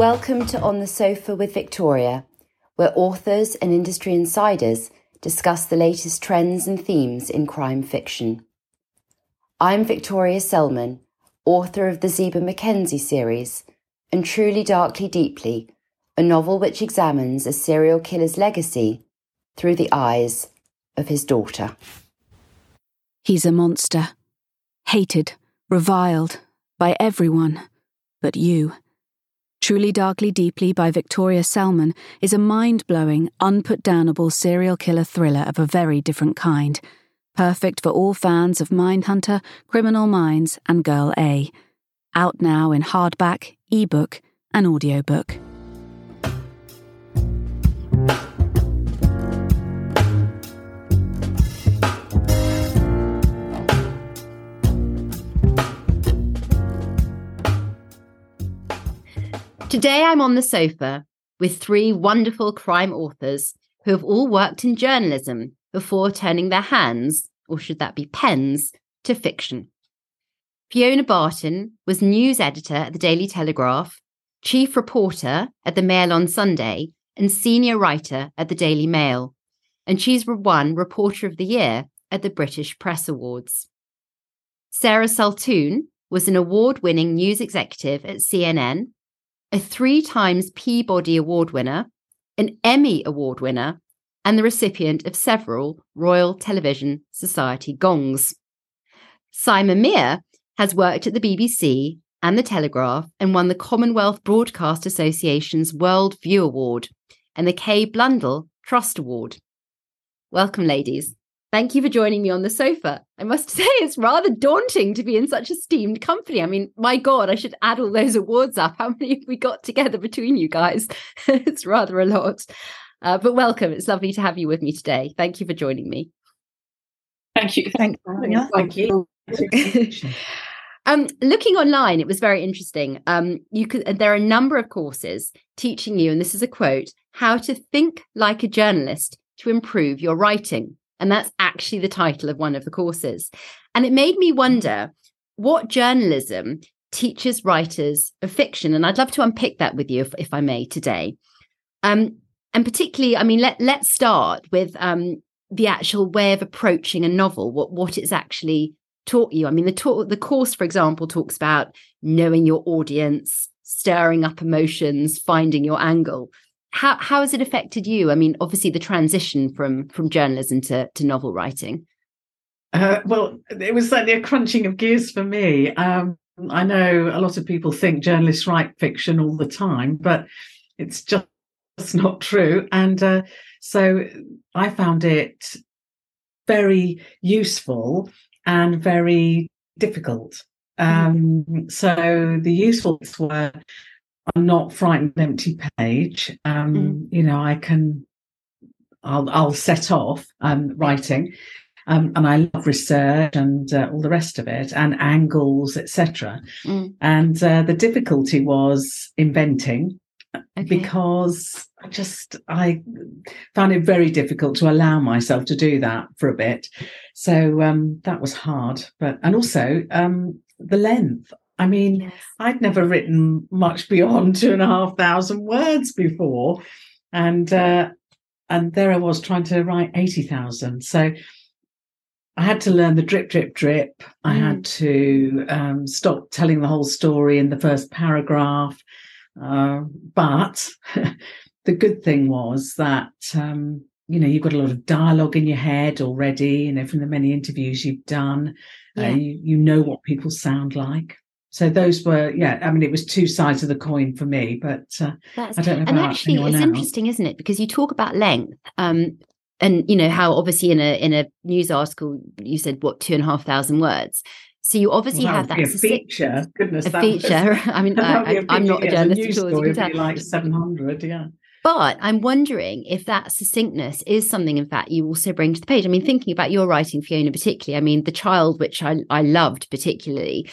Welcome to On the Sofa with Victoria, where authors and industry insiders discuss the latest trends and themes in crime fiction. I'm Victoria Selman, author of the Ziba Mackenzie series, and Truly Darkly Deeply, a novel which examines a serial killer's legacy through the eyes of his daughter. He's a monster, hated, reviled by everyone but you. Truly Darkly Deeply by Victoria Selman is a mind blowing, unputdownable serial killer thriller of a very different kind. Perfect for all fans of Mindhunter, Criminal Minds, and Girl A. Out now in hardback, ebook, and audiobook. Today I'm on the sofa with three wonderful crime authors who have all worked in journalism before turning their hands, or should that be pens, to fiction. Fiona Barton was news editor at the Daily Telegraph, chief reporter at the Mail on Sunday, and senior writer at the Daily Mail. And she's won Reporter of the Year at the British Press Awards. Sarah Sultoon was an award winning news executive at CNN a three times Peabody Award winner, an Emmy Award winner, and the recipient of several Royal Television Society gongs. Simon Mear has worked at the BBC and the Telegraph and won the Commonwealth Broadcast Association's World View Award and the Kay Blundell Trust Award. Welcome, ladies. Thank you for joining me on the sofa. I must say, it's rather daunting to be in such esteemed company. I mean, my God, I should add all those awards up. How many have we got together between you guys? it's rather a lot. Uh, but welcome. It's lovely to have you with me today. Thank you for joining me. Thank you. Thank you. Thank you. um, looking online, it was very interesting. Um, you could there are a number of courses teaching you, and this is a quote, how to think like a journalist to improve your writing. And that's actually the title of one of the courses. And it made me wonder what journalism teaches writers of fiction. And I'd love to unpick that with you, if, if I may, today. Um, and particularly, I mean, let, let's start with um, the actual way of approaching a novel, what, what it's actually taught you. I mean, the, ta- the course, for example, talks about knowing your audience, stirring up emotions, finding your angle how how has it affected you? I mean, obviously the transition from from journalism to to novel writing. Uh, well, it was certainly a crunching of gears for me. Um, I know a lot of people think journalists write fiction all the time, but it's just not true. And uh, so I found it very useful and very difficult. Hmm. Um, so the useful were I'm not frightened empty page. Um, mm. You know, I can, I'll, I'll set off um, writing, um, and I love research and uh, all the rest of it, and angles, etc. Mm. And uh, the difficulty was inventing. Okay. Because I just I found it very difficult to allow myself to do that for a bit, so um, that was hard. But and also um, the length. I mean, yes. I'd never written much beyond two and a half thousand words before, and uh, and there I was trying to write eighty thousand. So I had to learn the drip, drip, drip. Mm. I had mm. to um, stop telling the whole story in the first paragraph. Uh, but the good thing was that um, you know you've got a lot of dialogue in your head already. You know from the many interviews you've done, uh, yeah. uh, you, you know what people sound like. So those were, yeah. I mean, it was two sides of the coin for me, but uh, I don't know. and actually, it's else. interesting, isn't it? Because you talk about length, um, and you know how obviously in a in a news article you said what two and a half thousand words. So you obviously well, have that a feature. Goodness, a feature. Was, I mean, I, am not a journalist at all. You can tell. Like seven hundred, yeah. But I'm wondering if that succinctness is something, in fact, you also bring to the page. I mean, thinking about your writing, Fiona, particularly. I mean, the child, which I I loved particularly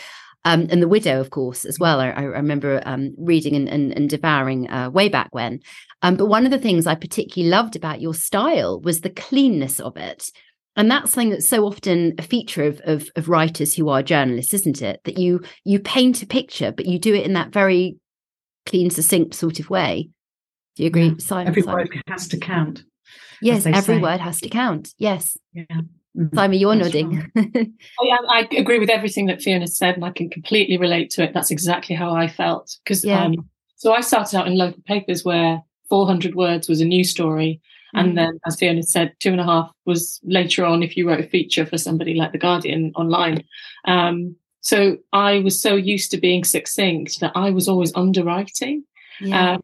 um, and the widow, of course, as well. I, I remember um, reading and, and, and devouring uh, way back when. Um, but one of the things I particularly loved about your style was the cleanness of it. And that's something that's so often a feature of, of, of writers who are journalists, isn't it? That you you paint a picture, but you do it in that very clean, succinct sort of way. Do you agree, Yeah. Simon? Every Simon? word has to count. yes, every say. word has to count. Yes, Yeah. Mhm. Simon, you're That's nodding. Oh, yeah, I agree with everything that Fiona said, and I can completely relate to it. That's exactly how I felt. Because Yeah. um, so I started out in local papers where 400 words was a news story, Mm. and then, as Fiona said, two and a half was later on if you wrote a feature for somebody like the Guardian online. Um, so I was so used to being succinct that I was always underwriting. yeah. Um,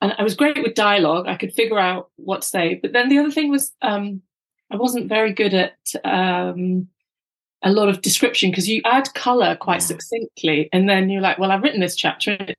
and I was great with dialogue. I could figure out what to say. But then the other thing was um, I wasn't very good at um, a lot of description because you add color quite Yeah. succinctly. And then you're like, well, I've written this chapter in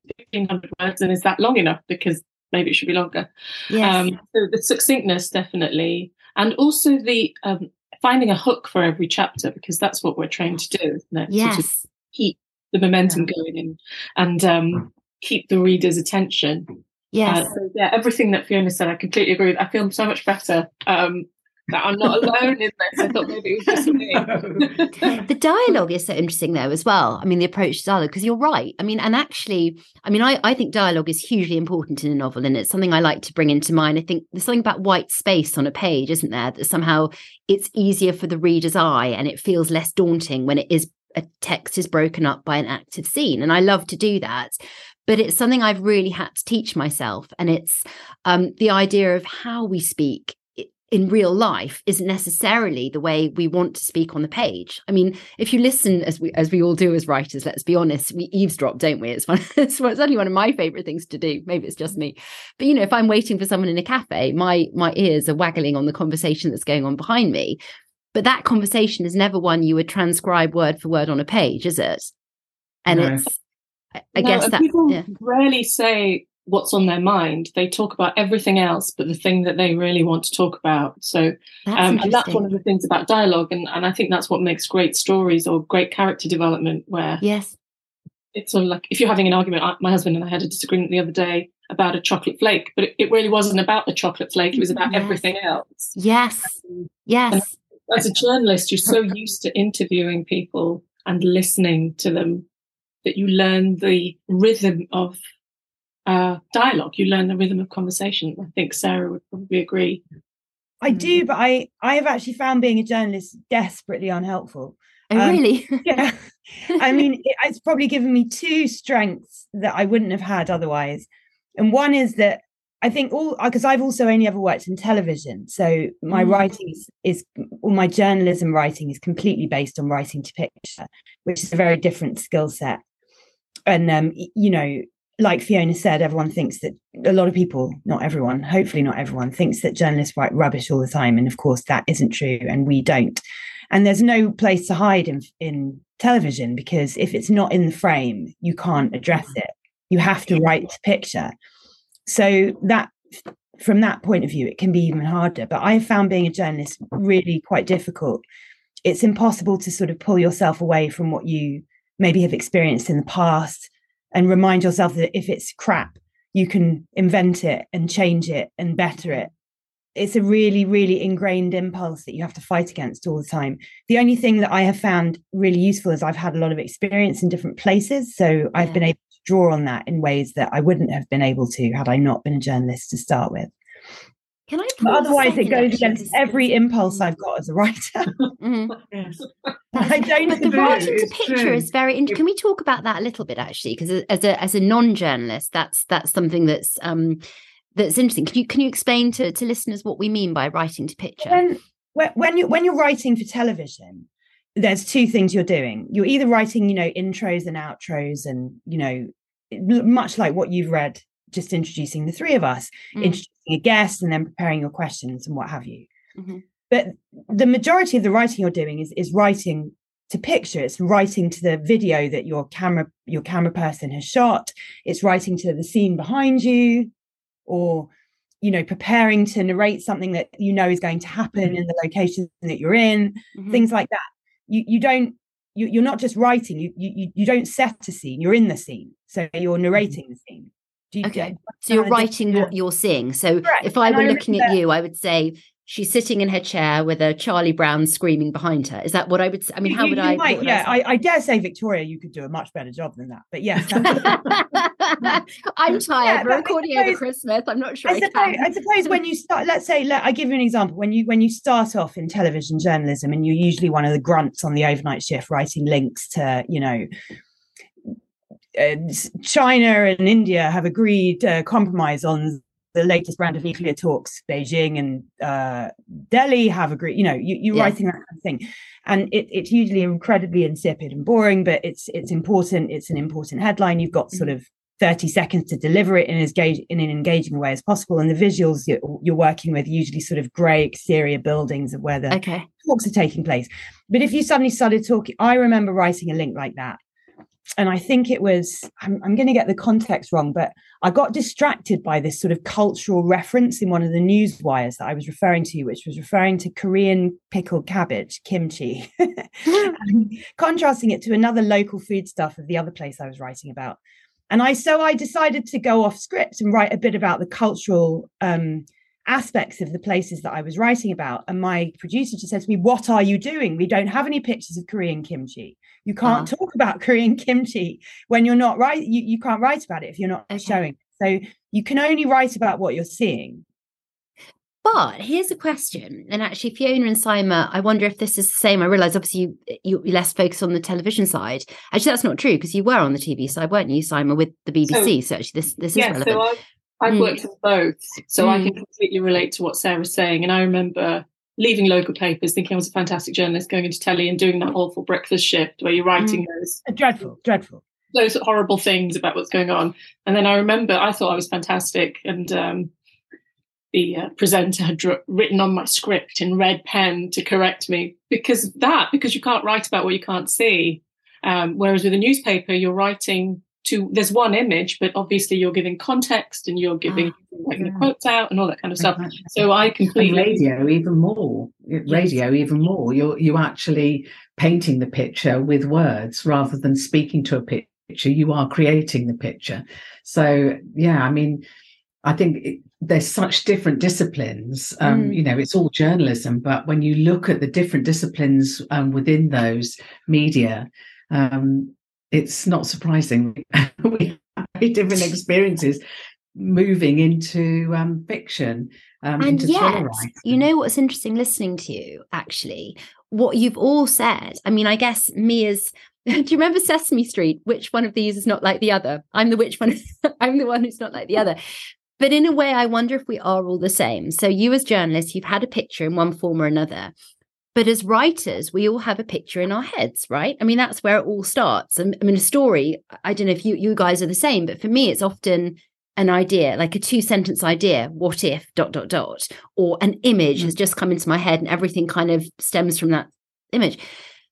1500 words and is that long enough? Because maybe it should be longer. yes. Um, so the succinctness, definitely. And also the um, finding a hook for every chapter because that's what we're trained to do, isn't it? Sort of yes. keep the momentum going and, and um, keep the reader's attention. Yes. Uh, so yeah, everything that Fiona said, I completely agree with. I feel so much better um, that I'm not alone in this. I thought maybe it was just me. the dialogue is so interesting though as well. I mean, the approach to dialogue, because you're right. I mean, and actually, I mean, I, I think dialogue is hugely important in a novel, and it's something I like to bring into mine. I think there's something about white space on a page, isn't there? That somehow it's easier for the reader's eye and it feels less daunting when it is a text is broken up by an active scene. And I love to do that. But it's something I've really had to teach myself. And it's um, the idea of how we speak in real life isn't necessarily the way we want to speak on the page. I mean, if you listen as we as we all do as writers, let's be honest, we eavesdrop, don't we? It's one it's it's only one of my favorite things to do. Maybe it's just me. But you know, if I'm waiting for someone in a cafe, my my ears are waggling on the conversation that's going on behind me. But that conversation is never one you would transcribe word for word on a page, is it? And No. it's I I No, guess that people yeah. rarely say what's on their mind. They talk about everything else, but the thing that they really want to talk about. So, that's um, and that's one of the things about dialogue, and, and I think that's what makes great stories or great character development, where yes. it's sort of like if you're having an argument. I, my husband and I had a disagreement the other day about a chocolate flake, but it, it really wasn't about the chocolate flake. It was about Yes. everything else. Yes. Yes. As a journalist, you're so used to interviewing people and listening to them that you learn the rhythm of uh, dialogue. You learn the rhythm of conversation. I think Sarah would probably agree. I do, but I I have actually found being a journalist desperately unhelpful. Oh, Um, really? Yeah, I mean, it, it's probably given me two strengths that I wouldn't have had otherwise. And one is that I think all because I've also only ever worked in television, so my Mm. writing is, is all my journalism writing is completely based on writing to picture, which is a very different skill set. And um, you know, like Fiona said, everyone thinks that a lot of people, not everyone, hopefully not everyone, thinks that journalists write rubbish all the time, and of course that isn't true, and we don't. And there's no place to hide in in television because if it's not in the frame, you can't address it. You have to write the picture. So that from that point of view, it can be even harder. But I found being a journalist really quite difficult. It's impossible to sort of pull yourself away from what you maybe have experienced in the past and remind yourself that if it's crap, you can invent it and change it and better it. It's a really, really ingrained impulse that you have to fight against all the time. The only thing that I have found really useful is I've had a lot of experience in different places. So I've been able to draw on that in ways that I wouldn't have been able to had I not been a journalist to start with. Can I? But pause otherwise, it goes against against 'cause- every impulse I've got as a writer. Mhm. Yes. I don't But the writing to picture true. is very interesting. Can we talk about that a little bit, actually? Because as a as a non-journalist, that's that's something that's um that's interesting. Can you can you explain to to listeners what we mean by writing to picture? when when when you when you're writing for television there's two things you're doing you're either writing you know intros and outros and you know much like what you've read just introducing the three of us Mm. introducing a guest and then preparing your questions and what have you. Mhm. but the majority of the writing you're doing is is writing to picture. It's writing to the video that your camera your camera person has shot. It's writing to the scene behind you or you know preparing to narrate something that you know is going to happen in the location that you're in Mhm. things like that. You you don't you, you're not just writing. You, you you don't set a scene. You're in the scene. So you're narrating the scene you Okay. So you're writing what you're seeing. So Correct. if I And were I looking at you, I would say, she's sitting in her chair with a Charlie Brown screaming behind her. Is that what I would? Say? I mean, how would you I? might, would yeah, I. I, I dare say, Victoria, you could do a much better job than that. But yes, I'm tired. but We're recording over Christmas. I'm not sure I, suppose, can. I suppose when you start, let's say, let, I give you an example. When you when you start off in television journalism, and you're usually one of the grunts on the overnight shift, writing links to, you know, uh, China and India have agreed uh, compromise on the latest round of nuclear talks. Beijing and uh, Delhi have agreed. You know, you, you're Yeah. writing that kind of thing, and it, it's usually incredibly insipid and boring, but it's it's important. It's an important headline. You've got sort of 30 seconds to deliver it in as engage, in an engaging way as possible. And the visuals you're, you're working with usually sort of grey exterior buildings of where the Okay. talks are taking place. But if you suddenly started talking, I remember writing a link like that. And I think it was, I'm, I'm going to get the context wrong, but I got distracted by this sort of cultural reference in one of the news wires that I was referring to, which was referring to Korean pickled cabbage, kimchi, contrasting it to another local food stuff of the other place I was writing about. And I so I decided to go off script and write a bit about the cultural um, aspects of the places that I was writing about. And my producer just said to me, What are you doing? We don't have any pictures of Korean kimchi. You can't Ah. talk about Korean kimchi when you're not right. You, you can't write about it if you're not Okay. showing. So you can only write about what you're seeing. But here's a question, and actually, Fiona and Sima, I wonder if this is the same. I realise obviously you, you you're less focused on the television side. Actually, that's not true because you were on the TV side, weren't you, Sima, with the BBC? So, actually, this this is relevant. so I've, I've Mm. worked in both, so I Mm. can completely relate to what Sarah's saying. And I remember leaving local papers, thinking I was a fantastic journalist, going into telly and doing that awful breakfast shift where you're writing those Dreadful, dreadful. those horrible things about what's going on. And then I remember I thought I was fantastic, and um, the uh, presenter had dr- written on my script in red pen to correct me because that because you can't write about what you can't see. Um, whereas with a newspaper, you're writing to there's one image, but obviously you're giving context and you're giving like the yeah. quotes out and all that kind of stuff. Exactly. So I and completely radio even more radio even more you're you actually painting the picture with words rather than speaking to a picture you are creating the picture so yeah i mean i think it, there's such different disciplines um Mm. you know it's all journalism but when you look at the different disciplines um, within those media um it's not surprising we have very different experiences moving into um fiction um, and into thriller you know what's interesting listening to you, actually, what you've all said. I mean, I guess me as do you remember Sesame Street? Which one of these is not like the other? I'm the which one I'm the one who's not like the other. But in a way, I wonder if we are all the same. So you as journalists, you've had a picture in one form or another. But as writers, we all have a picture in our heads, right? I mean, that's where it all starts. I mean, a story, I don't know if you you guys are the same, but for me, it's often an idea, like a two sentence idea, what if dot dot dot, or an image has mm-hmm. just come into my head and everything kind of stems from that image.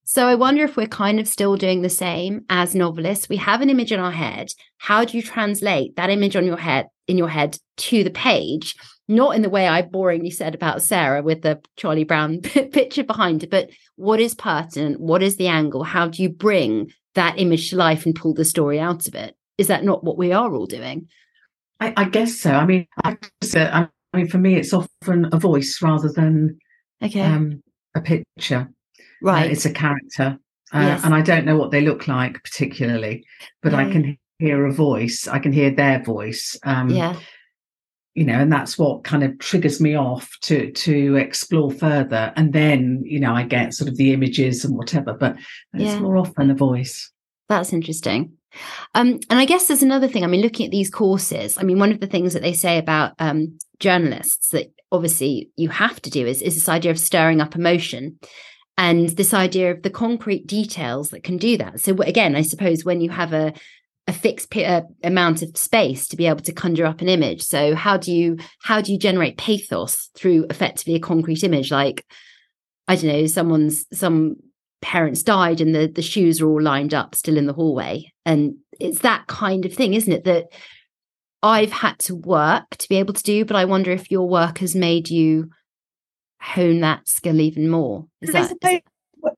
So I wonder if we're kind of still doing the same as novelists. We have an image in our head. How do you translate that image on your head in your head to the page? Not in the way I boringly said about Sarah with the Charlie Brown picture behind it, but what is pertinent? What is the angle? How do you bring that image to life and pull the story out of it? Is that not what we are all doing? I, I guess so. I mean, I, uh, I mean, for me, it's often a voice rather than Okay. um, a picture. Uh, right. it's a character, uh, Yes. and I don't know what they look like particularly, but I can hear a voice. I can hear their voice. Um, yeah. you know, and that's what kind of triggers me off to to explore further. And then, you know, I get sort of the images and whatever, but Yeah. it's more often a voice. That's interesting. Um, and I guess there's another thing. I mean, looking at these courses, I mean, one of the things that they say about um, journalists that obviously you have to do is, is this idea of stirring up emotion and this idea of the concrete details that can do that. So, again, I suppose when you have a a fixed p- uh, amount of space to be able to conjure up an image. So how do you how do you generate pathos through effectively a concrete image? Like i don't know someone's some parents died and the the shoes are all lined up still in the hallway. And it's that kind of thing isn't it that i've had to work to be able to do but i wonder if your work has made you hone that skill even more. Is I that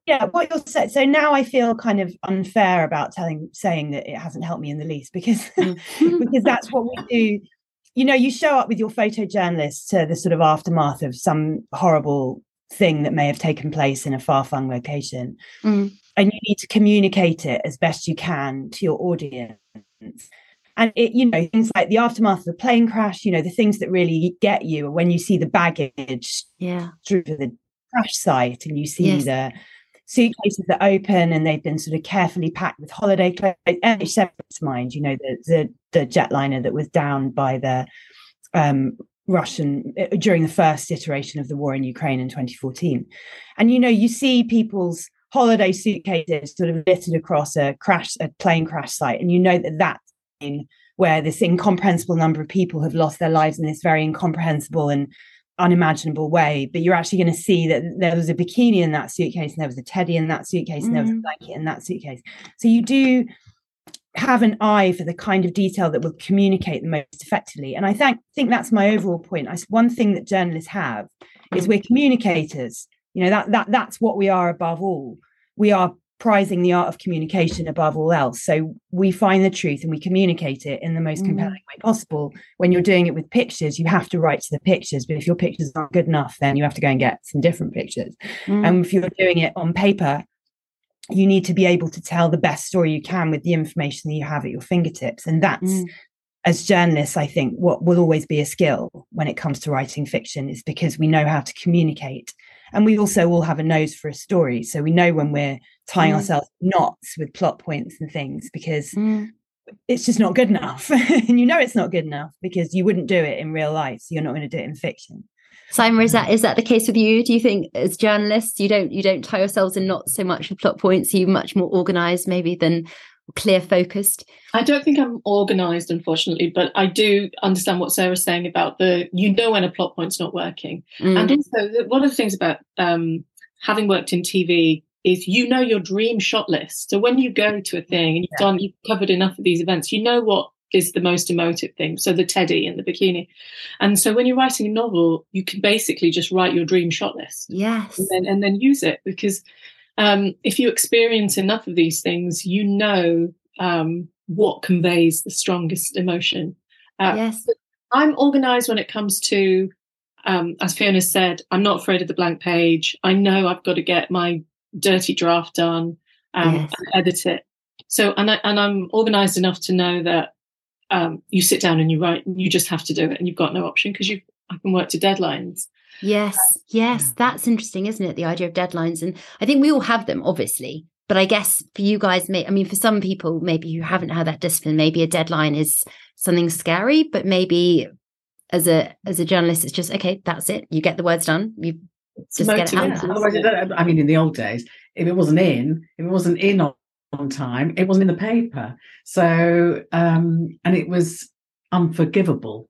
yeah, what you're saying. So now I feel kind of unfair about telling, saying that it hasn't helped me in the least because Mm. because that's what we do. you know, you show up with your photojournalist to the sort of aftermath of some horrible thing that may have taken place in a far flung location. Mm. And you need to communicate it as best you can to your audience. And it, you know, things like the aftermath of the plane crash, you know, the things that really get you are when you see the baggage Yeah. through the crash site and you see Yes. the suitcases that open and they've been sort of carefully packed with holiday clothes. MH17's mind, you know, the, the the jetliner that was down by the um, Russian uh, during the first iteration of the war in Ukraine in 2014. And you know, you see people's holiday suitcases sort of littered across a crash, a plane crash site, and you know that that's in where this incomprehensible number of people have lost their lives in this very incomprehensible and unimaginable way. But you're actually going to see that there was a bikini in that suitcase, and there was a teddy in that suitcase, and there was a Mm. blanket in that suitcase. So you do have an eye for the kind of detail that will communicate the most effectively. And I think think that's my overall point. I, one thing that journalists have is we're communicators. You know that that that's what we are above all. We are prizing the art of communication above all else. So we find the truth and we communicate it in the most Mm. compelling way possible. When you're doing it with pictures, you have to write to the pictures. But if your pictures aren't good enough, then you have to go and get some different pictures. Mm. And if you're doing it on paper, you need to be able to tell the best story you can with the information that you have at your fingertips. And that's, Mm. as journalists, I think, what will always be a skill when it comes to writing fiction is because we know how to communicate. And we also all have a nose for a story. So we know when we're tying Mm. ourselves knots with plot points and things because Mm. it's just not good enough. and you know it's not good enough because you wouldn't do it in real life. So you're not going to do it in fiction. Simon, is that is that the case with you? Do you think as journalists you don't you don't tie yourselves in knots so much with plot points, Are you much more organized maybe than clear focused? I don't think I'm organized, unfortunately, but I do understand what Sarah's saying about the you know when a plot point's not working. Mm. And also, one of the things about um, having worked in TV is you know your dream shot list. So when you go to a thing and you've done, you've covered enough of these events, you know what is the most emotive thing. So the teddy and the bikini. And so when you're writing a novel, you can basically just write your dream shot list yes. and then, and then use it because um, if you experience enough of these things, you know um, what conveys the strongest emotion. Uh, yes. I'm organized when it comes to, um, as Fiona said, I'm not afraid of the blank page. I know I've got to get my dirty draft done um, Yes. and edit it. So, and, I, and I'm organized enough to know that um, you sit down and you write, you just have to do it and you've got no option because you I can work to deadlines. Yes, yes, that's interesting, isn't it? The idea of deadlines. And I think we all have them, obviously. But I guess for you guys, may I mean, for some people, maybe who haven't had that discipline, maybe a deadline is something scary, but maybe as a as a journalist, it's just okay, that's it. You get the words done. You Just get it out motivating. there. Otherwise, I mean, in the old days, if it wasn't in, if it wasn't in on, on time, it wasn't in the paper. So, um, and it was unforgivable,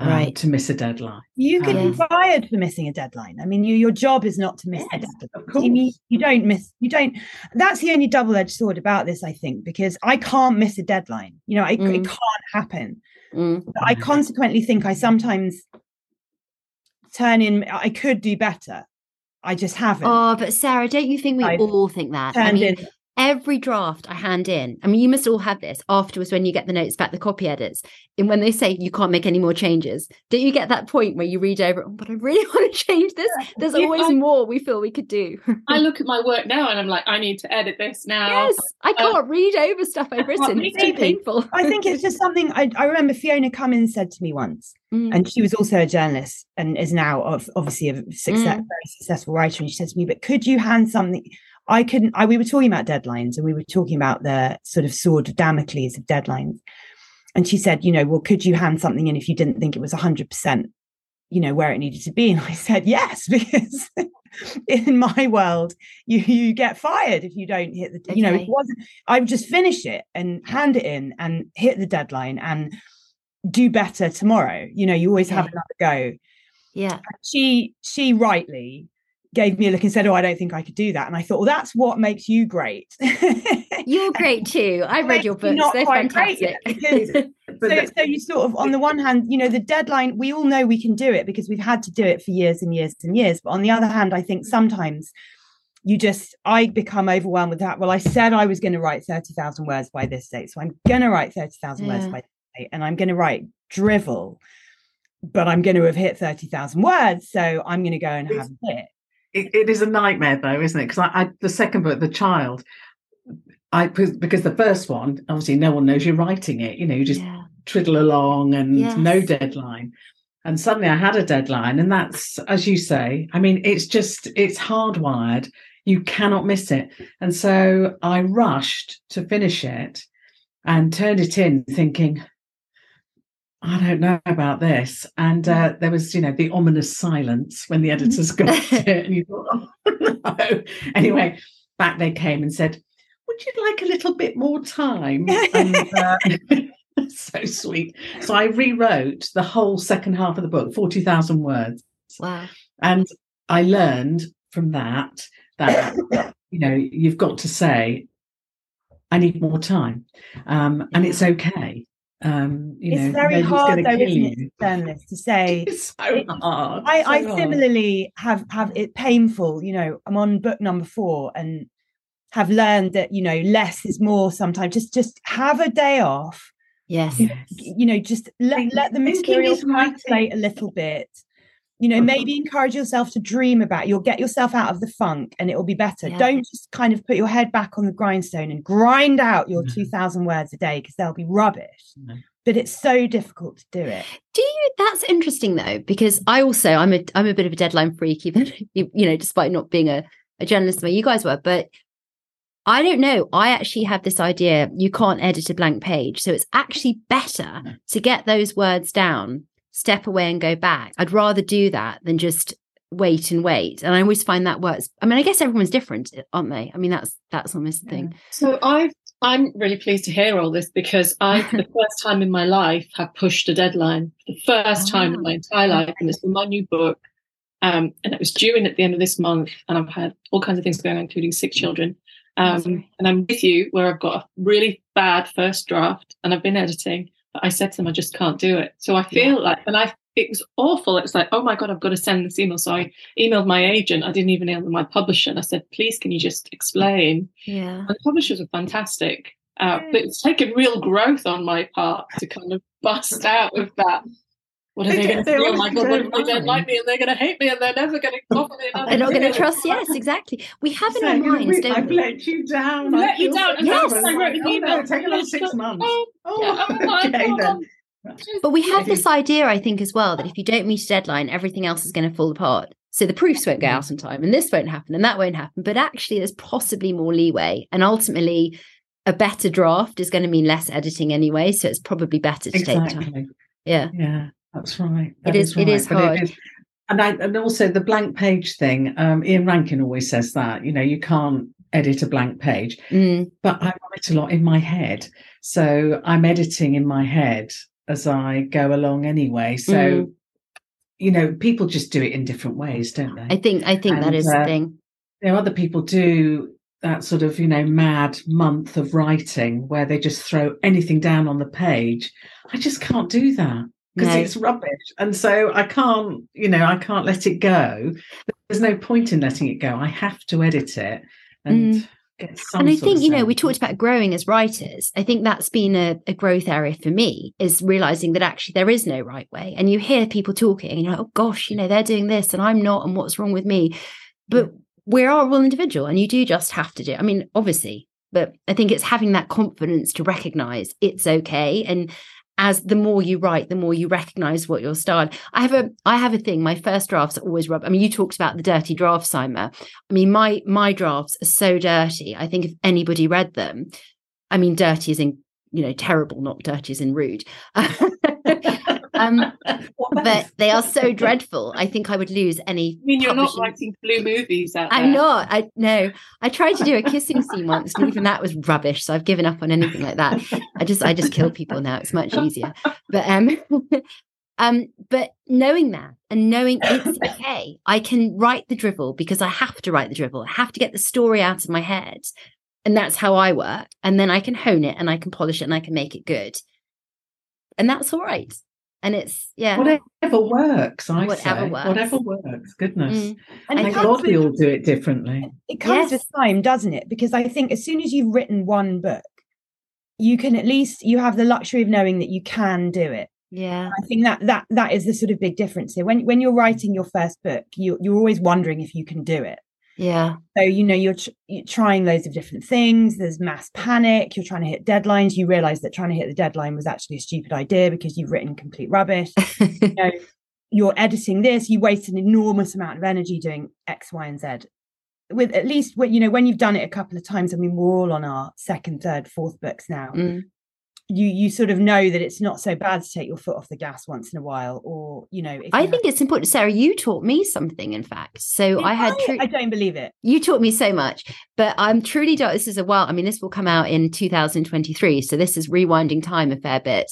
um, Right. to miss a deadline. You could Um, be fired for missing a deadline. I mean, you, your job is not to miss a deadline. of You, course. you don't miss. You don't. That's the only double-edged sword about this, I think, because I can't miss a deadline. You know, it, it Mm. can't happen. mm, I consequently think I sometimes turn in. I could do better. I just haven't Oh, but Sarah, don't you think we I've all think that? I turned mean, in. Every draft I hand in, I mean, you must all have this afterwards when you get the notes back, the copy edits, and when they say you can't make any more changes, don't you get that point where you read over, oh, but I really want to change this? There's Yeah, always I- more we feel we could do. I look at my work now and I'm like, I need to edit this now. yes, I can't read over stuff I've written. It's too painful. I think it's just something I, I remember Fiona Cummins said to me once, Mm, and she was also a journalist and is now of obviously a success, Mm. very successful writer. And she said to me, "But could you hand something?" I couldn't. I, we were talking about deadlines, and we were talking about the sort of sword of Damocles of deadlines. And she said, "You know, well, could you hand something in if you didn't think it was hundred percent, you know, where it needed to be?" And I said, "Yes," because in my world, you you get fired if you don't hit the. You know, it wasn't. I would just finish it and hand it in and hit the deadline and do better tomorrow. You know, you always have Okay. another go. yeah. She she rightly gave me a look and said, "Oh, I don't think I could do that." And I thought, "Well, that's what makes you great." You're great too. I've read your Makes books. not They're fantastic. yet, But so, so you sort of on the one hand, you know, the deadline. We all know we can do it because we've had to do it for years and years and years. But on the other hand, I think sometimes you just I become overwhelmed with that. Well, I said I was going to write thirty thousand words by this date, so I'm going to write thirty thousand words by this essay and I'm going to write drivel, but I'm going to have hit 30,000 words. So I'm going to go and have a it. It, it is a nightmare though, isn't it? Because I, I, the second book, The Child, I because the first one, obviously, no one knows you're writing it. You know, you just Yeah. triddle along and Yes. no deadline. And suddenly I had a deadline, and that's as you say. I mean, it's just it's hardwired. You cannot miss it. And so I rushed to finish it and turned it in, thinking, I don't know about this. And uh, there was, you know, the ominous silence when the editors got it, and you thought, oh no. Anyway, back they came and said, "Would you like a little bit more time?" And, uh, so sweet. So I rewrote the whole second half of the book, forty thousand words, Wow. and I learned from that that you know you've got to say, "I need more time," um, and it's okay. Um, you know, it's very hard though, isn't it, you. to to say It's so hard. I, I hard. similarly have have it painful. You know, I'm on book number four and have learned that you know less is more. Sometimes just just have a day off. Yes. You, you know, just let let the thinking material is writing. a little bit. You know, mm-hmm. maybe encourage yourself to dream about. You'll get yourself out of the funk, and it will be better. Yeah. Don't just kind of put your head back on the grindstone and grind out your mm-hmm. two thousand words a day because they'll be rubbish. No. But it's so difficult to do it. Do you? That's interesting though, because I also I'm a I'm a bit of a deadline freak, even you know, despite not being a, a journalist the way you guys were. But I don't know. I actually have this idea you can't edit a blank page, so it's actually better to get those words down, step away, and go back. I'd rather do that than just wait and wait. And I always find that works. I mean, I guess everyone's different, aren't they? I mean, that's that's almost the thing. So I've I'm really pleased to hear all this because I, for the first time in my life, have pushed a deadline. The first time in my entire life, and it's for my new book. Um, and it was due in at the end of this month, and I've had all kinds of things going on, including six children. Um, and I'm with you where I've got a really bad first draft, and I've been editing. I said to them, I just can't do it. So I feel like, and I, it was awful. It's like, oh my god, I've got to send this email. So I emailed my agent. I didn't even email my publisher, and I said, please, can you just explain? Yeah. And the publishers are fantastic. Uh, but it's taken real growth on my part to kind of bust out with that. What are They they, going to they do? Oh my god, what if don't they don't like me and they're going to hate me and they're never going to offer me another They're not going to deal? trust. Yes, exactly. We have in our minds, "We- don't I've we? let you down. I've let you down, so and that's bad." why I wrote an Oh, no, email. Take another six months. Oh, Oh, yeah, oh my okay God. then. But we have this idea, I think, as well, that if you don't meet a deadline, everything else is going to fall apart. So the proofs won't go Mm. out on time, and this won't happen, and that won't happen. But actually, there's possibly more leeway, and ultimately, a better draft is going to mean less editing anyway. So it's probably better to take time. Yeah, Yeah, that's right. It is- it is hard. And I, and also the blank page thing. Um, Ian Rankin always says that you know you can't edit a blank page, Mm, but I write a lot in my head, so I'm editing in my head as I go along anyway. So Mm. you know, people just do it in different ways, don't they? I think I think that And, is the uh, thing. you know, other people do that sort of, you know, mad month of writing where they just throw anything down on the page. I just can't do that because No. it's rubbish. And so I can't, you know, I can't let it go. There's no point in letting it go. I have to edit it and get some Mm. and I think you know we talked about growing as writers. I think that's been a, a growth area for me is realizing that actually there is no right way. And you hear people talking, and you're like, oh gosh, you know they're doing this and I'm not, and what's wrong with me? But we're all individual, and you do just have to do. I mean, obviously, but I think it's having that confidence to recognize it's okay and. As the more you write, the more you recognize what your style. I have a, I have a thing. My first drafts are always rub. I mean, you talked about the dirty draft, Simon. I mean, my my drafts are so dirty. I think if anybody read them, I mean, dirty is in you know terrible, not dirty is in rude. um, but they are so dreadful. I think I would lose any. I mean, you're not writing blue movies out there. I'm not. I no. I tried to do a kissing scene once, and even that was rubbish. So I've given up on anything like that. I just I just kill people now. It's much easier. But um um but knowing that and knowing it's okay, I can write the drivel because I have to write the drivel. I have to get the story out of my head. And that's how I work. And then I can hone it and I can polish it and I can make it good. And that's all right. And it's yeah. Whatever works, I Whatever say. works. Whatever works. Goodness. Mm. And I it Thank think- comes God with- we all do it differently. it comes Yes. with time, doesn't it? Because I think as soon as you've written one book, you can at least you have the luxury of knowing that you can do it Yeah. I think that that that is the sort of big difference here. When when you're writing your first book, you you're always wondering if you can do it. Yeah. So you know you're, tr- you're trying loads of different things. There's mass panic. You're trying to hit deadlines. You realize that trying to hit the deadline was actually a stupid idea because you've written complete rubbish. you know, you're editing this. You waste an enormous amount of energy doing X, Y, and Z. With at least when you know when you've done it a couple of times. I mean, we're all on our second, third, fourth books now. Mm. You you sort of know that it's not so bad to take your foot off the gas once in a while, or you know. if I have- think it's important. Sarah, you taught me something, in fact. So I had tru- I don't believe it. you taught me so much, but I'm truly dark. This is a while. I mean, this will come out in 2023. So this is rewinding time a fair bit.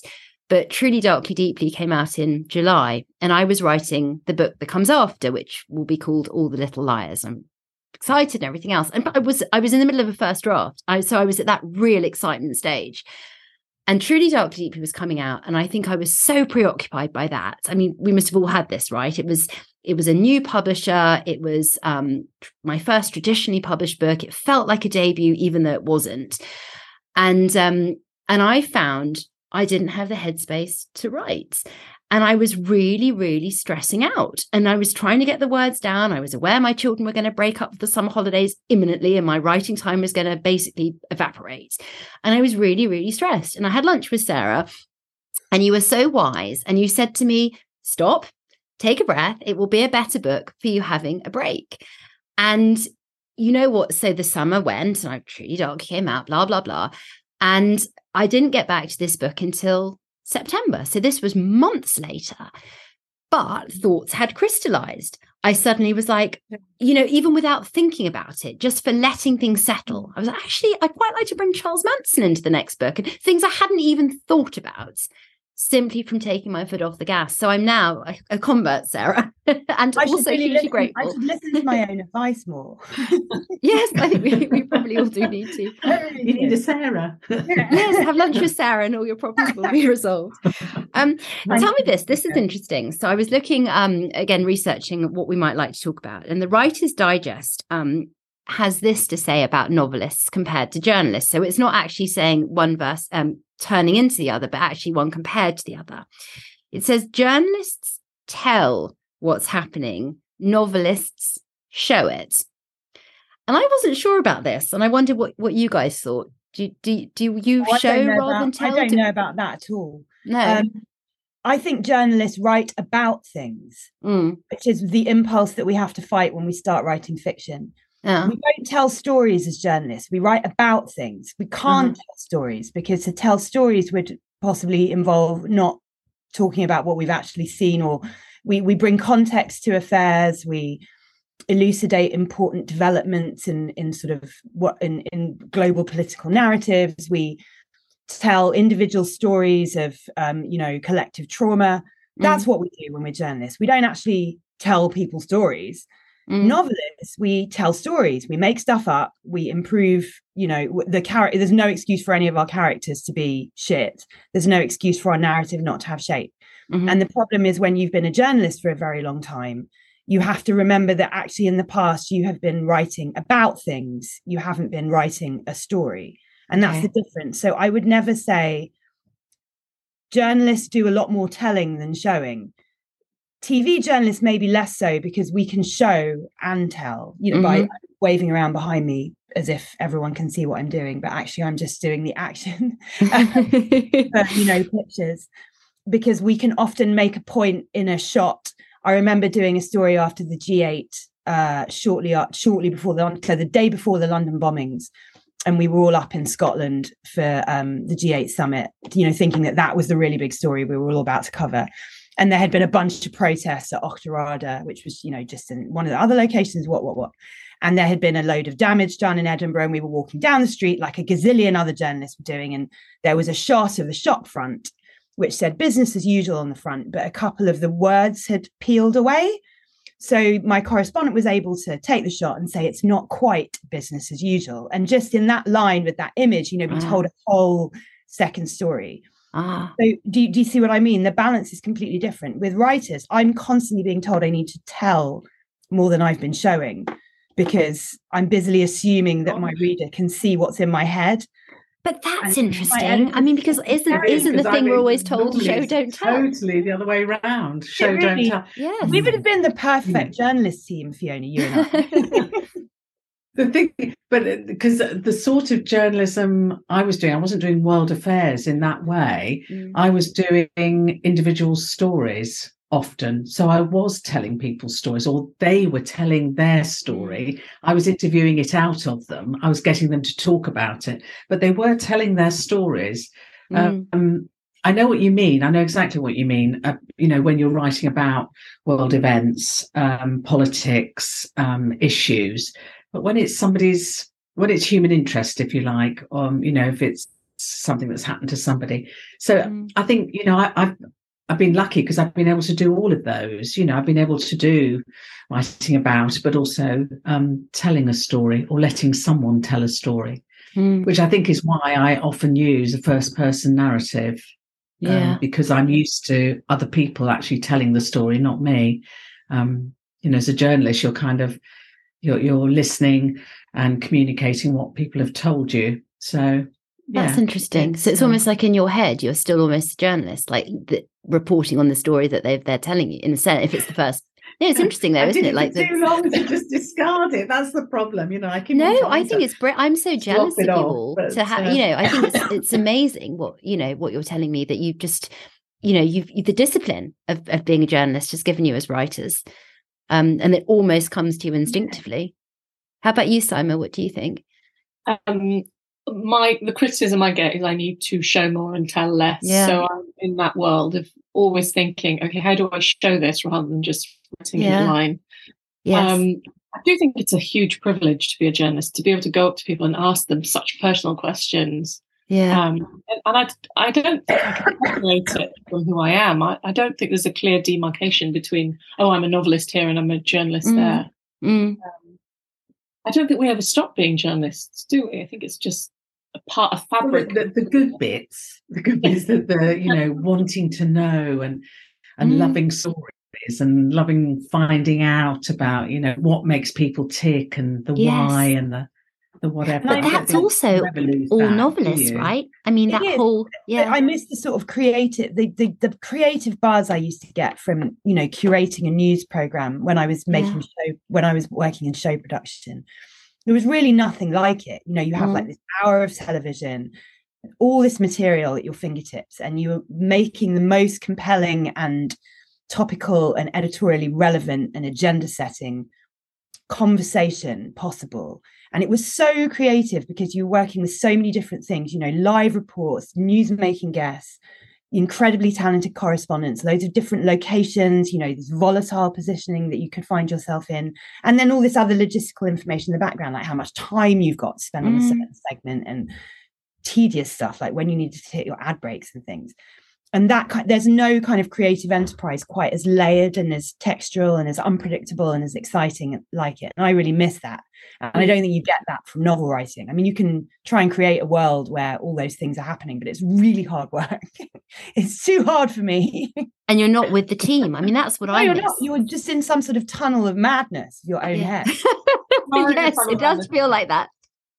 But Truly Darkly Deeply came out in July, and I was writing the book that comes after, which will be called All the Little Liars. I'm excited and everything else. And I was I was in the middle of a first draft. I, so I was at that real excitement stage. And Truly Darkly Deeply was coming out, and I think I was so preoccupied by that. I mean, we must have all had this, right? It was it was a new publisher. It was um, my first traditionally published book. It felt like a debut, even though it wasn't. And um, and I found I didn't have the headspace to write. And I was really, really stressing out. And I was trying to get the words down. I was aware my children were going to break up for the summer holidays imminently, and my writing time was going to basically evaporate. And I was really, really stressed. And I had lunch with Sarah, and you were so wise. And you said to me, Stop, take a breath. It will be a better book for you having a break. And you know what? So the summer went, and I truly dark came out, blah, blah, blah. And I didn't get back to this book until September. So this was months later. But thoughts had crystallized. I suddenly was like, you know, even without thinking about it, just for letting things settle, I was like, actually, I'd quite like to bring Charles Manson into the next book and things I hadn't even thought about simply from taking my foot off the gas. So I'm now a, a convert, Sarah, and I should also really hugely listen, grateful. I should listen to my own advice more. Yes, I think we, we probably all do need to. Really You need a Sarah. Yes, have lunch with Sarah and all your problems will be resolved. Um, tell me this. This is interesting. So I was looking um again, researching what we might like to talk about, and the Writer's Digest um has this to say about novelists compared to journalists. So it's not actually saying one verse um turning into the other, but actually one compared to the other. It says journalists tell what's happening, novelists show it. And I wasn't sure about this, and I wondered what, what you guys thought. Do, do, do you Oh, show rather about- than tell? I don't Do- know about that at all. no. Um, I think journalists write about things, Mm, which is the impulse that we have to fight when we start writing fiction. Yeah. We don't tell stories as journalists. We write about things. We can't tell stories because to tell stories would possibly involve not talking about what we've actually seen, or we we bring context to affairs. We elucidate important developments in in sort of what in in global political narratives. We tell individual stories of um, you know collective trauma. That's what we do when we're journalists. We don't actually tell people stories Mm, novelists we tell stories we make stuff up we improve you know the character there's no excuse for any of our characters to be shit. There's no excuse for our narrative not to have shape. Mhm. and the problem is when you've been a journalist for a very long time you have to remember that actually in the past you have been writing about things you haven't been writing a story. And that's Okay. the difference. So i would never say journalists do a lot more telling than showing TV journalists maybe less so because we can show and tell, you know, by waving around behind me as if everyone can see what I'm doing, but actually I'm just doing the action, for, you know, pictures. Because we can often make a point in a shot. I remember doing a story after the G8, uh, shortly uh, shortly before the so the day before the London bombings, and we were all up in Scotland for um, the G8 summit. You know, thinking that that was the really big story we were all about to cover and there had been a bunch of protests at Auchterarder, which was, you know, just in one of the other locations, what, what, what. And there had been a load of damage done in Edinburgh, and we were walking down the street like a gazillion other journalists were doing. And there was a shot of the shop front, which said business as usual on the front, but a couple of the words had peeled away. So my correspondent was able to take the shot and say it's not quite business as usual. And just in that line with that image, you know, we told a whole second story. Ah, So do you, do you see what I mean? The balance is completely different. With writers, I'm constantly being told I need to tell more than I've been showing because I'm busily assuming that my reader can see what's in my head. But that's And interesting. I mean, because isn't isn't the because I thing we're always told show don't tell? Totally the other way around. Show really- don't tell. Yes. We would have been the perfect journalist team, Fiona, you and I. The thing, but because the sort of journalism I was doing, I wasn't doing world affairs in that way. Mm. I was doing individual stories often. So I was telling people stories, or they were telling their story. I was interviewing it out of them. I was getting them to talk about it, but they were telling their stories. Mm. Um, I know what you mean. I know exactly what you mean. Uh, you know, when you're writing about world events, um, politics, um, issues, but when it's somebody's, when it's human interest, if you like, um, you know, if it's something that's happened to somebody. So Mm. I think you know I, I've I've been lucky because I've been able to do all of those. You know, I've been able to do writing about, but also um, telling a story or letting someone tell a story, Mm. which I think is why I often use a first person narrative. um, Yeah. because I'm used to other people actually telling the story, not me. Um, you know, as a journalist, you're kind of you're you're listening and communicating what people have told you. So That's interesting. So it's almost like in your head, you're still almost a journalist, like the, reporting on the story that they've they're telling you. In a sense, if it's the first, no, it's interesting though, isn't it? Like for the, long to just discard it. That's the problem. You know, I can no, I think it's br- I'm so jealous of you off, all but, to have. uh, You know, I think it's, it's amazing what you know what you're telling me that you've just, you know, you've the discipline of of being a journalist has given you as writers, um, and it almost comes to you instinctively. How about you, Simon? What do you think? um, my the criticism I get is I need to show more and tell less. Yeah. So I'm in that world of always thinking, okay, how do I show this rather than just writing Yeah. a line? Yes. Um, I do think it's a huge privilege to be a journalist to be able to go up to people and ask them such personal questions. Yeah. Um, and, and I, I don't think I can separate it from who I am. I, I don't think there's a clear demarcation between, oh, I'm a novelist here and I'm a journalist Mm. there. Mm. I don't think we ever stop being journalists, do we? I think it's just a part of Well, fabric. the, the good bits, the good bits that the you know wanting to know and and Mm. loving stories and loving finding out about you know what makes people tick and the Yes. why and the the whatever. But that's also you All that, novelists, right? I mean, It that is, whole yeah. I miss the sort of creative, the, the the creative buzz I used to get from you know curating a news program when I was making Yeah. show when I was working in show production. There was really nothing like it. You know, you have Mm. like this hour of television, all this material at your fingertips, and you're making the most compelling and topical and editorially relevant and agenda setting conversation possible and it was so creative because you were working with so many different things you know live reports news making guests incredibly talented correspondents loads of different locations you know this volatile positioning that you could find yourself in and then all this other logistical information in the background like how much time you've got to spend on a Mm. certain segment and tedious stuff like when you need to hit your ad breaks and things and that there's no kind of creative enterprise quite as layered and as textural and as unpredictable and as exciting like it. And i really miss that. And i don't think you get that from novel writing. I mean you can try and create a world where all those things are happening but it's really hard work. It's too hard for me. And you're not with the team. I mean, that's what no, I you're miss. not. You're just in some sort of tunnel of madness your own Yeah. head. Yes, it does feel like that.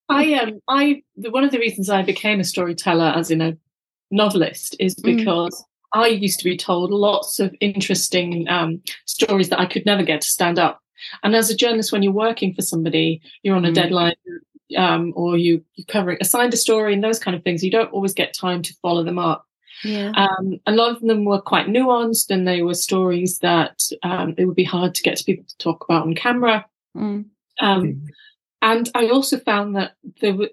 I um I one of the reasons I became a storyteller, as in a novelist, is Mm. because I used to be told lots of interesting um, stories that I could never get to stand up. And as a journalist, when you're working for somebody, you're on a Mm. deadline, um, or you you covering assigned a story and those kind of things. You don't always get time to follow them up. Yeah. Um, a lot of them were quite nuanced, and they were stories that um, it would be hard to get to people to talk about on camera. Mm. Um, and I also found that there were,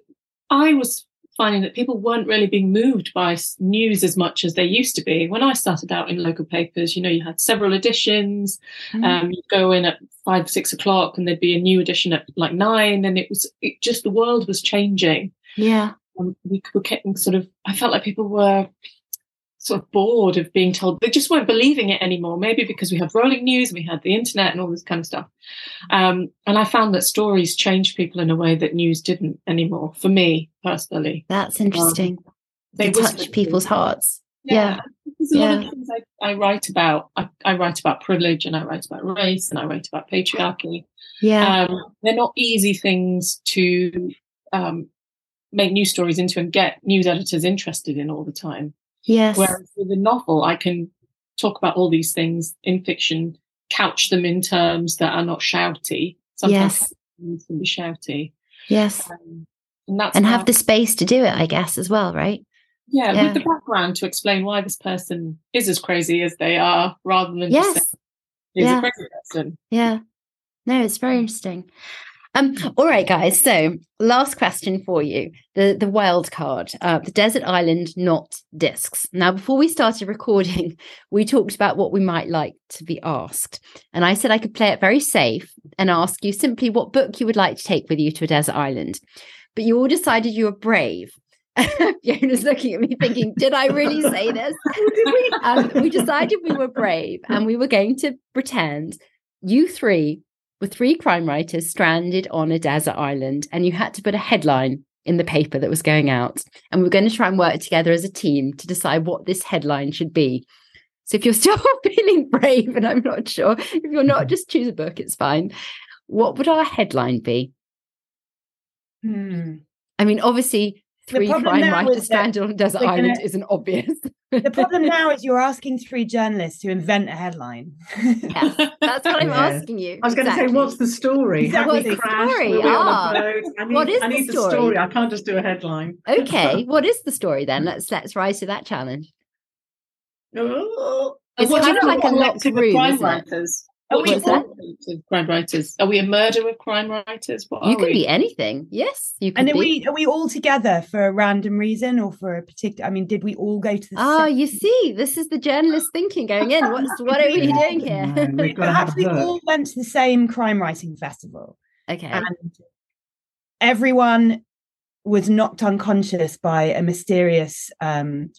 I was finding that people weren't really being moved by news as much as they used to be. When I started out in local papers, you know, you had several editions. Mm. Um, you'd go in at five, six o'clock, and there'd be a new edition at like nine, and it was it just the world was changing. yeah. Um, we were getting sort of. I felt like people were sort of bored of being told they just weren't believing it anymore maybe because we have rolling news and we had the internet and all this kind of stuff um, and i found that stories changed people in a way that news didn't anymore for me personally That's interesting. they to touch people's hearts. Yeah. there's a lot Yeah. of things I, I write about I, I write about privilege and i write about race and i write about patriarchy Yeah. um, they're not easy things to um, make news stories into and get news editors interested in all the time. Yes. Whereas with a novel, I can talk about all these things in fiction, couch them in terms that are not shouty. Sometimes Yes. can be shouty. yes. Um, and And have the space to do it, I guess, as well, right? yeah, yeah. with the background to explain why this person is as crazy as they are, rather than just Yes. say he's Yeah. a crazy person. Yeah. No, it's very interesting. Um, all right, guys. So, last question for you: the the wild card, uh, the desert island, not discs. Now, before we started recording, we talked about what we might like to be asked, and I said I could play it very safe and ask you simply what book you would like to take with you to a desert island. But you all decided you were brave. Fiona's looking at me thinking, "Did I really say this?" um, we decided we were brave and we were going to pretend you three were three crime writers stranded on a desert island and you had to put a headline in the paper that was going out. And we are going to try and work together as a team to decide what this headline should be. So if you're still feeling brave and i'm not sure if you're not just choose a book it's fine. What would our headline be? Hmm. i mean obviously three problem crime now writers is that on a desert we're island gonna- isn't obvious The problem now is you're asking three journalists to invent a headline. yes that's what i'm Yeah. asking you I was going to say, what's the story? Have What's the crashed? story? Were we on a Ah. boat? I need, What is I the need the story? story. I can't just do a headline. okay what is the story then let's let's rise to that challenge Oh. It's what do kind of like a locked room, crime isn't it? writers? Are we what's that? all crime writers? Are we a murder of crime writers? What you are can we? be anything yes you can and are be we are we all together for a random reason or for a particular? I mean, did we all go to the? Oh, same- you see, this is the journalist thinking going in. What's what are we doing here? No, we've got to have Perhaps we all went to the same crime writing festival, okay. and everyone was knocked unconscious by a mysterious um,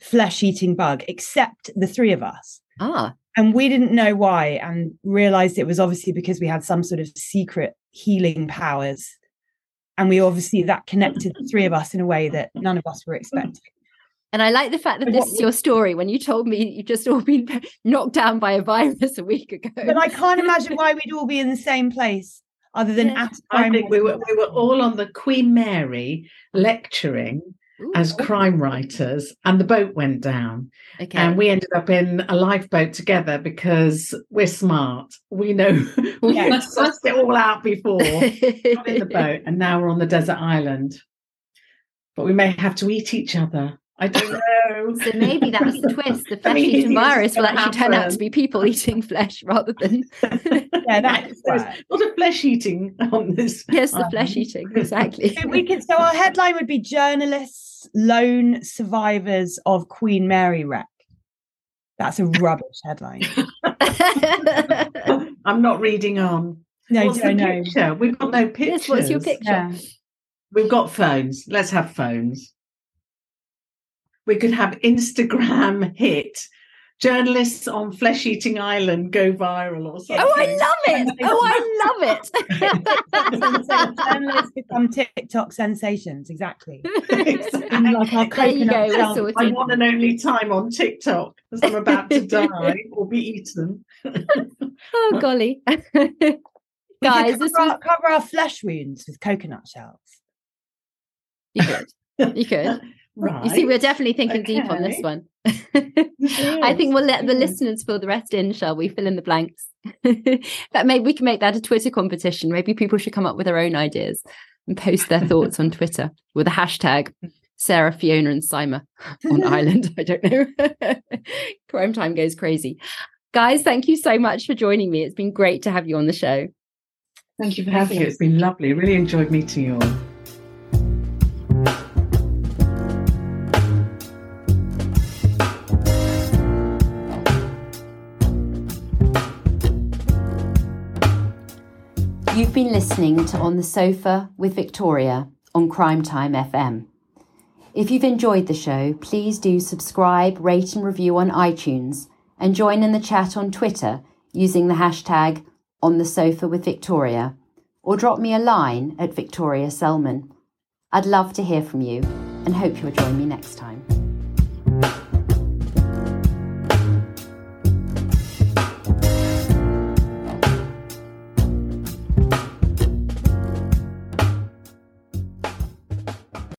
flesh-eating bug, except the three of us. Ah, and we didn't know why and realized it was obviously because we had some sort of secret healing powers and we obviously that connected the three of us in a way that none of us were expecting and I like the fact that But this what is your story. When you told me you just all been knocked down by a virus a week ago. but i can't imagine why we'd all be in the same place other than Yeah. at a I crime think we were we were all on the Queen Mary lecturing Ooh, as oh. crime writers, and the boat went down, okay. and we ended up in a lifeboat together because we're smart. We know we Yeah. sussed it all out before. got in the boat, and now we're on the desert island. But we may have to eat each other. I don't know. so maybe that's the twist. The flesh eating virus will actually turn out to be people eating flesh rather than yeah that could a lot of flesh eating on this. yes, the island. flesh eating. Exactly. So we could so our headline would be journalists lone survivors of queen mary wreck that's a rubbish headline I'm not reading on. no What's the don't know picture? We've got no pictures. yes, what's your picture? yeah. We've got phones. Let's have phones. We could have Instagram hit. Journalists on Flesh Eating Island go viral or something. Oh, I love it. Oh, I love it. journalists become TikTok sensations. Exactly. Exactly. And like our There you go, we're My one and only time on TikTok as I'm about to die or be eaten. oh golly. We could Guys, cover, this our, was cover our flesh wounds with coconut shells. you could. You could. Right. You see, we're definitely thinking deep on this one. I think we'll let the listeners fill the rest in, shall we? Fill in the blanks. but maybe we can make that a Twitter competition. Maybe people should come up with their own ideas and post their thoughts on Twitter with a hashtag Sarah, Fiona, and Ziba on Island. I don't know. Crime time goes crazy. Guys, thank you so much for joining me. It's been great to have you on the show. Thank you for having you. us. It's been lovely. Really enjoyed meeting you all. You've been listening to On the Sofa with Victoria on Crime Time FM. If you've enjoyed the show, please do subscribe, rate, and review on iTunes and join in the chat on Twitter using the hashtag On the Sofa with Victoria or drop me a line at Victoria Selman. I'd love to hear from you and hope you'll join me next time.